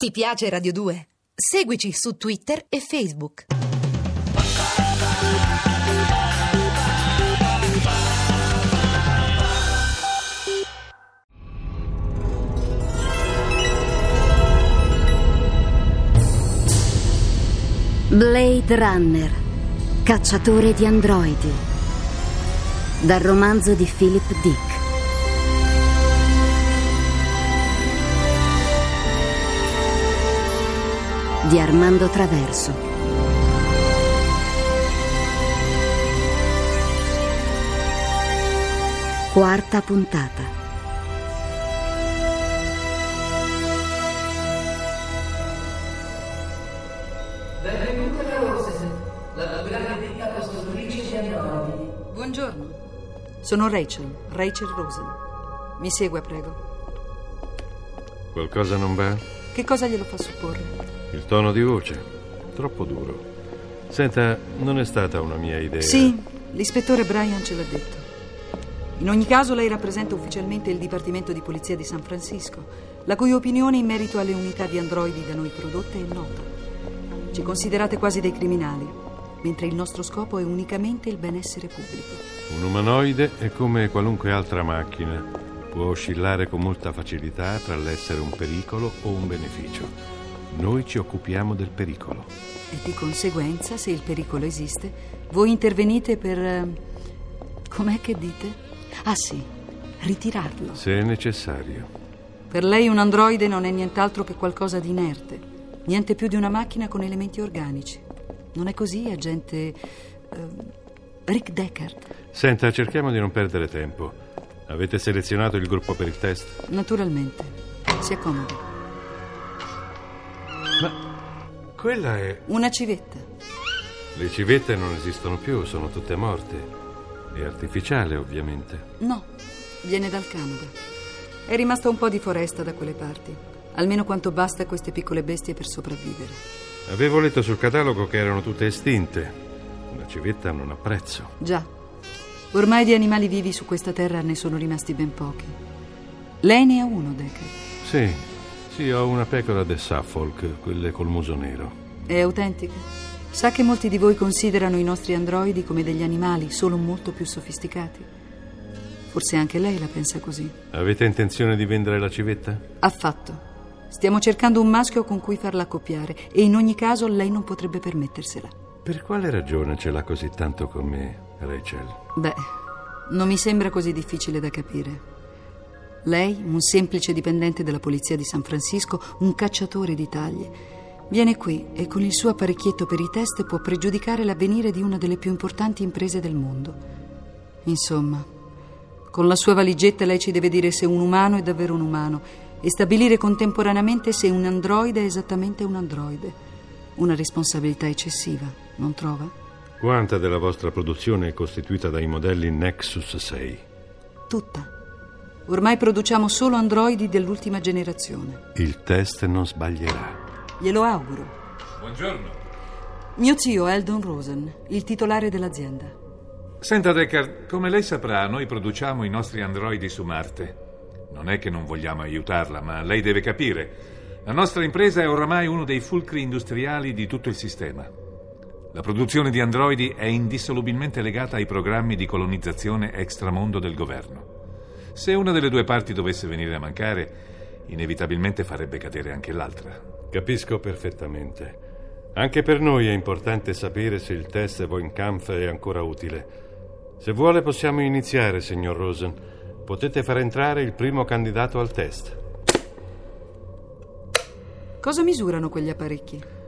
Ti piace Radio 2? Seguici su Twitter e Facebook. Blade Runner, cacciatore di androidi. Dal romanzo di Philip Dick. Di Armando Traverso. Quarta puntata. Benvenuta da Rosen, la più grande ditta costruttrice di androidi. Buongiorno, sono Rachel, Rachel Rosen. Mi segua, prego. Qualcosa non va? Che cosa glielo fa supporre? Il tono di voce, troppo duro. Senta, non è stata una mia idea. Sì, l'ispettore Brian ce l'ha detto. In ogni caso, lei rappresenta ufficialmente il Dipartimento di Polizia di San Francisco, la cui opinione in merito alle unità di androidi da noi prodotte è nota. Ci considerate quasi dei criminali, mentre il nostro scopo è unicamente il benessere pubblico. Un umanoide è come qualunque altra macchina. Può oscillare con molta facilità tra l'essere un pericolo o un beneficio. Noi ci occupiamo del pericolo. E di conseguenza, se il pericolo esiste, voi intervenite per... eh, com'è che dite? Ah sì, ritirarlo. Se è necessario. Per lei un androide non è nient'altro che qualcosa di inerte, niente più di una macchina con elementi organici. Non è così, agente eh, Rick Deckard? Senta, cerchiamo di non perdere tempo. Avete selezionato il gruppo per il test? Naturalmente. Si accomodi. Ma quella è... Una civetta. Le civette non esistono più, sono tutte morte. È artificiale, ovviamente. No, viene dal Canada. È rimasta un po' di foresta da quelle parti. Almeno quanto basta a queste piccole bestie per sopravvivere. Avevo letto sul catalogo che erano tutte estinte. Una civetta non ha prezzo. Già. Ormai di animali vivi su questa terra ne sono rimasti ben pochi. Lei ne ha uno, Deckard. Sì, sì, ho una pecora de Suffolk, quelle col muso nero. È autentica? Sa che molti di voi considerano i nostri androidi come degli animali, solo molto più sofisticati? Forse anche lei la pensa così. Avete intenzione di vendere la civetta? Affatto. Stiamo cercando un maschio con cui farla accoppiare e in ogni caso lei non potrebbe permettersela. Per quale ragione ce l'ha così tanto con me, Rachel? Beh, non mi sembra così difficile da capire. Lei, un semplice dipendente della polizia di San Francisco, un cacciatore di taglie, viene qui e con il suo apparecchietto per i test può pregiudicare l'avvenire di una delle più importanti imprese del mondo. Insomma, con la sua valigetta lei ci deve dire se un umano è davvero un umano e stabilire contemporaneamente se un androide è esattamente un androide. Una responsabilità eccessiva, non trova? Quanta della vostra produzione è costituita dai modelli Nexus 6? Tutta. Ormai produciamo solo androidi dell'ultima generazione. Il test non sbaglierà. Glielo auguro. Buongiorno. Mio zio Eldon Rosen, il titolare dell'azienda. Senta Deckard, come lei saprà, noi produciamo i nostri androidi su Marte. Non è che non vogliamo aiutarla, ma lei deve capire. La nostra impresa è oramai uno dei fulcri industriali di tutto il sistema. La produzione di androidi è indissolubilmente legata ai programmi di colonizzazione extramondo del governo. Se una delle due parti dovesse venire a mancare, inevitabilmente farebbe cadere anche l'altra. Capisco perfettamente. Anche per noi è importante sapere se il test Von Kampf è ancora utile. Se vuole possiamo iniziare, signor Rosen. Potete far entrare il primo candidato al test. Cosa misurano quegli apparecchi?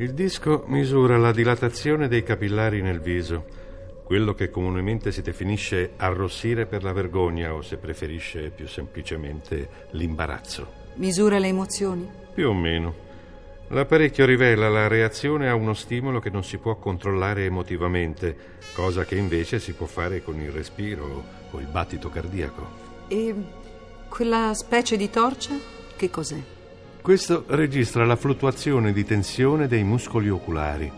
Il disco misura la dilatazione dei capillari nel viso, quello che comunemente si definisce arrossire per la vergogna o, se preferisce più semplicemente, l'imbarazzo. Misura le emozioni? Più o meno. L'apparecchio rivela la reazione a uno stimolo che non si può controllare emotivamente, cosa che invece si può fare con il respiro o il battito cardiaco. E quella specie di torcia? Che cos'è? Questo registra la fluttuazione di tensione dei muscoli oculari.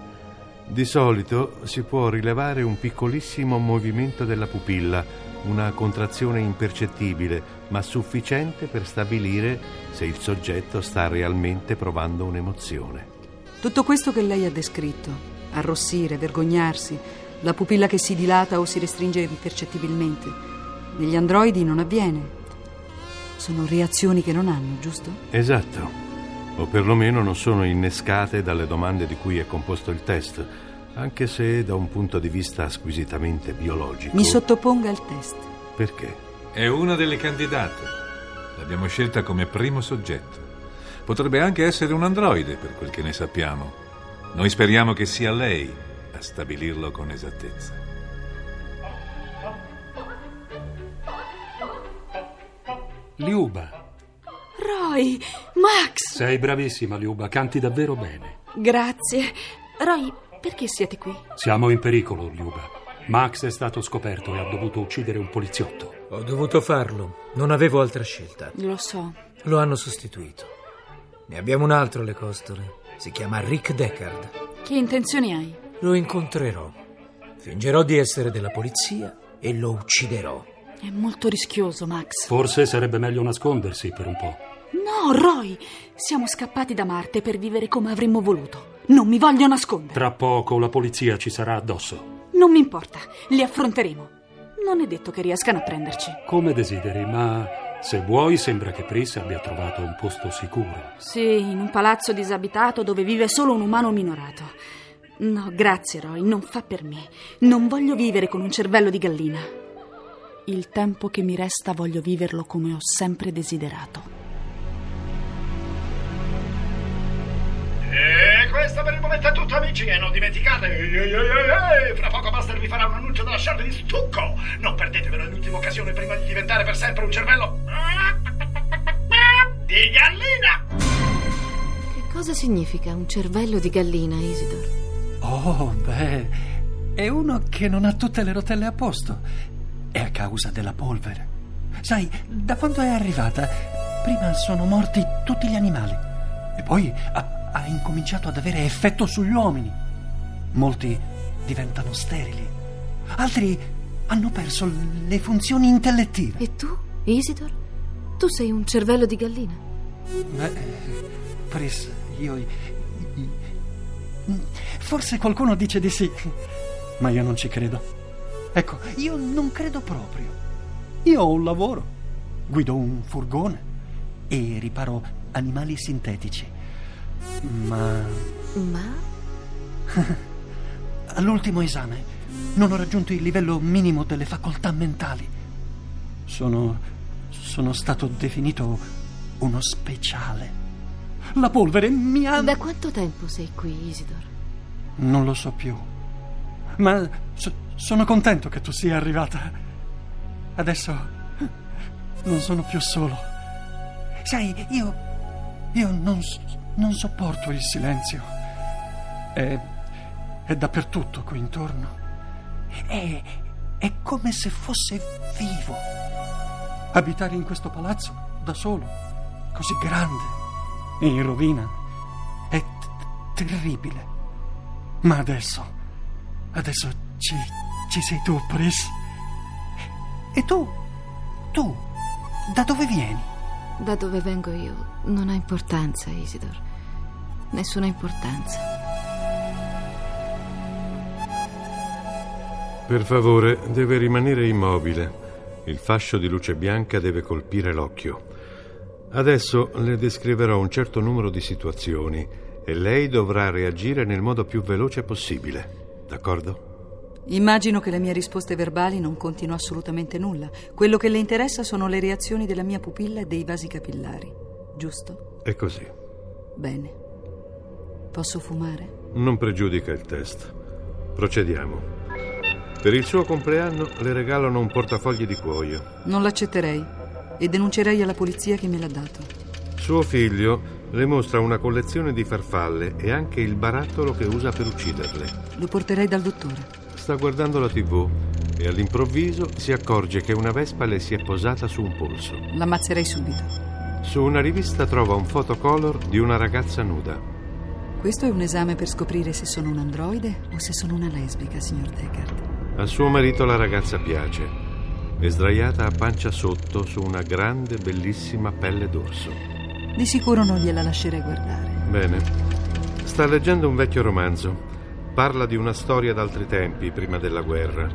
Di solito si può rilevare un piccolissimo movimento della pupilla, una contrazione impercettibile, ma sufficiente per stabilire se il soggetto sta realmente provando un'emozione. Tutto questo che lei ha descritto, arrossire, vergognarsi, la pupilla che si dilata o si restringe impercettibilmente, negli androidi non avviene. Sono reazioni che non hanno, giusto? Esatto. O perlomeno non sono innescate dalle domande di cui è composto il test, anche se da un punto di vista squisitamente biologico. Mi sottoponga al test. Perché? È una delle candidate. L'abbiamo scelta come primo soggetto. Potrebbe anche essere un androide, per quel che ne sappiamo. Noi speriamo che sia lei a stabilirlo con esattezza. Liuba, Roy, Max, sei bravissima Liuba, canti davvero bene. grazie. Roy, perché siete qui? Siamo in pericolo, Liuba. Max è stato scoperto e ha dovuto uccidere un poliziotto. Ho dovuto farlo, non avevo altra scelta. Lo so. Lo hanno sostituito. Ne abbiamo un altro alle costole. Si chiama Rick Deckard. Che intenzioni hai? Lo incontrerò. Fingerò di essere della polizia e lo ucciderò. È molto rischioso, Max. Forse sarebbe meglio nascondersi per un po'. No, Roy! Siamo scappati da Marte per vivere come avremmo voluto. Non mi voglio nascondere. Tra poco la polizia ci sarà addosso. Non mi importa, li affronteremo. Non è detto che riescano a prenderci. Come desideri, ma se vuoi sembra che Pris abbia trovato un posto sicuro. Sì, in un palazzo disabitato dove vive solo un umano minorato. No, grazie, Roy, non fa per me. Non voglio vivere con un cervello di gallina. Il tempo che mi resta voglio viverlo come ho sempre desiderato. E questo per il momento è tutto amici e non dimenticate, ehi, ehi, ehi, ehi, fra poco Buster vi farà un annuncio della sciarpa di stucco. Non perdetevelo, l'ultima occasione prima di diventare per sempre un cervello di gallina. Che cosa significa un cervello di gallina, Isidor? Oh, beh, è uno che non ha tutte le rotelle a posto. È a causa della polvere. Sai, da quando è arrivata, prima sono morti tutti gli animali e poi ha, ha incominciato ad avere effetto sugli uomini. Molti diventano sterili, altri hanno perso le funzioni intellettive. E tu, Isidor? Tu sei un cervello di gallina? Beh, Pris, io. io- Forse qualcuno dice di sì, ma io non ci credo. Ecco, io non credo proprio. Io ho un lavoro, guido un furgone e riparo animali sintetici. Ma Ma? all'ultimo esame non ho raggiunto il livello minimo delle facoltà mentali. Sono. sono stato definito uno speciale. La polvere mi ha. Da quanto tempo sei qui, Isidor? Non lo so più. Ma so- sono contento che tu sia arrivata. Adesso non sono più solo. Sai, io. io non, non sopporto il silenzio. È. è dappertutto qui intorno. È. è come se fosse vivo. Abitare in questo palazzo da solo, così grande e in rovina, è t- terribile. Ma adesso, adesso ci, ci sei tu, Pris. E tu, tu, da dove vieni? Da dove vengo io non ha importanza, Isidor. Nessuna importanza. Per favore, deve rimanere immobile. Il fascio di luce bianca deve colpire l'occhio. Adesso le descriverò un certo numero di situazioni e lei dovrà reagire nel modo più veloce possibile. D'accordo? Immagino che le mie risposte verbali non contino assolutamente nulla. Quello che le interessa sono le reazioni della mia pupilla e dei vasi capillari. Giusto? È così. Bene. Posso fumare? Non pregiudica il test. Procediamo. Per il suo compleanno le regalano un portafogli di cuoio. Non l'accetterei e denuncerei alla polizia chi me l'ha dato. Suo figlio le mostra una collezione di farfalle e anche il barattolo che usa per ucciderle. Lo porterei dal dottore. Sta guardando la tv e all'improvviso si accorge che una vespa le si è posata su un polso. L'ammazzerei subito. Su una rivista trova un fotocolor di una ragazza nuda. Questo è un esame per scoprire se sono un androide o se sono una lesbica, signor Deckard. A suo marito la ragazza piace. è sdraiata a pancia sotto su una grande, bellissima pelle d'orso. Di sicuro non gliela lascerei guardare. Bene. Sta leggendo un vecchio romanzo. Parla di una storia d'altri tempi, prima della guerra.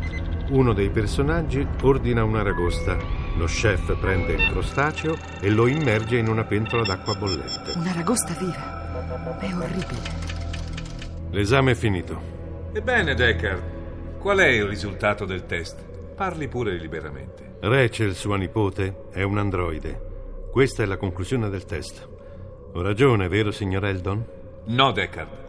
Uno dei personaggi ordina un'aragosta. Lo chef prende il crostaceo e lo immerge in una pentola d'acqua bollente. Una ragosta viva. È orribile. L'esame è finito. Ebbene, Deckard, qual è il risultato del test? Parli pure liberamente. Rachel, sua nipote, è un androide. Questa è la conclusione del test. Ho ragione, vero, signor Eldon? No, Deckard.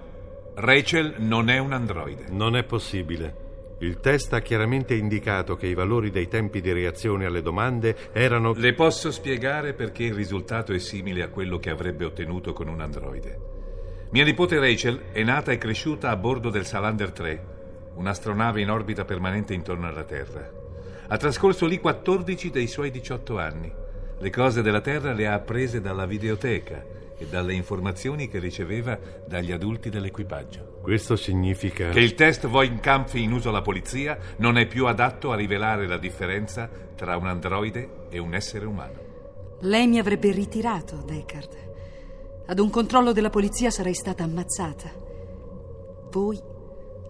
Rachel non è un androide. Non è possibile. Il test ha chiaramente indicato che i valori dei tempi di reazione alle domande erano... Le posso spiegare perché il risultato è simile a quello che avrebbe ottenuto con un androide. Mia nipote Rachel è nata e cresciuta a bordo del Salander 3, un'astronave in orbita permanente intorno alla Terra. Ha trascorso lì 14 dei suoi 18 anni. Le cose della Terra le ha apprese dalla videoteca e dalle informazioni che riceveva dagli adulti dell'equipaggio. Questo significa... Che il test Voight-Kampf in uso alla polizia non è più adatto a rivelare la differenza tra un androide e un essere umano. Lei mi avrebbe ritirato, Deckard. Ad un controllo della polizia sarei stata ammazzata. Voi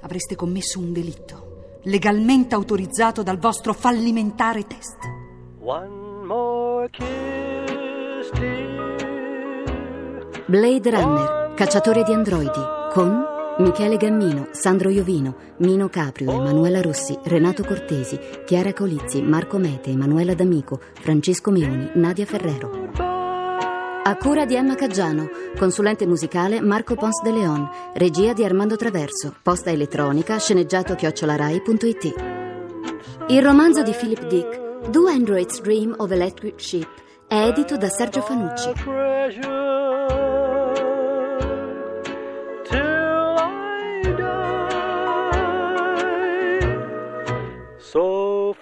avreste commesso un delitto, legalmente autorizzato dal vostro fallimentare test. One more kiss, Blade Runner, cacciatore di androidi, con Michele Gammino, Sandro Iovino, Mino Caprio, Emanuela Rossi, Renato Cortesi, Chiara Colizzi, Marco Mete, Emanuela D'Amico, Francesco Meoni, Nadia Ferrero. A cura di Emma Caggiano, consulente musicale Marco Pons de Leon, regia di Armando Traverso, posta elettronica sceneggiato chiocciolarai.it. Il romanzo di Philip Dick, Do Androids Dream of Electric Sheep, è edito da Sergio Fanucci.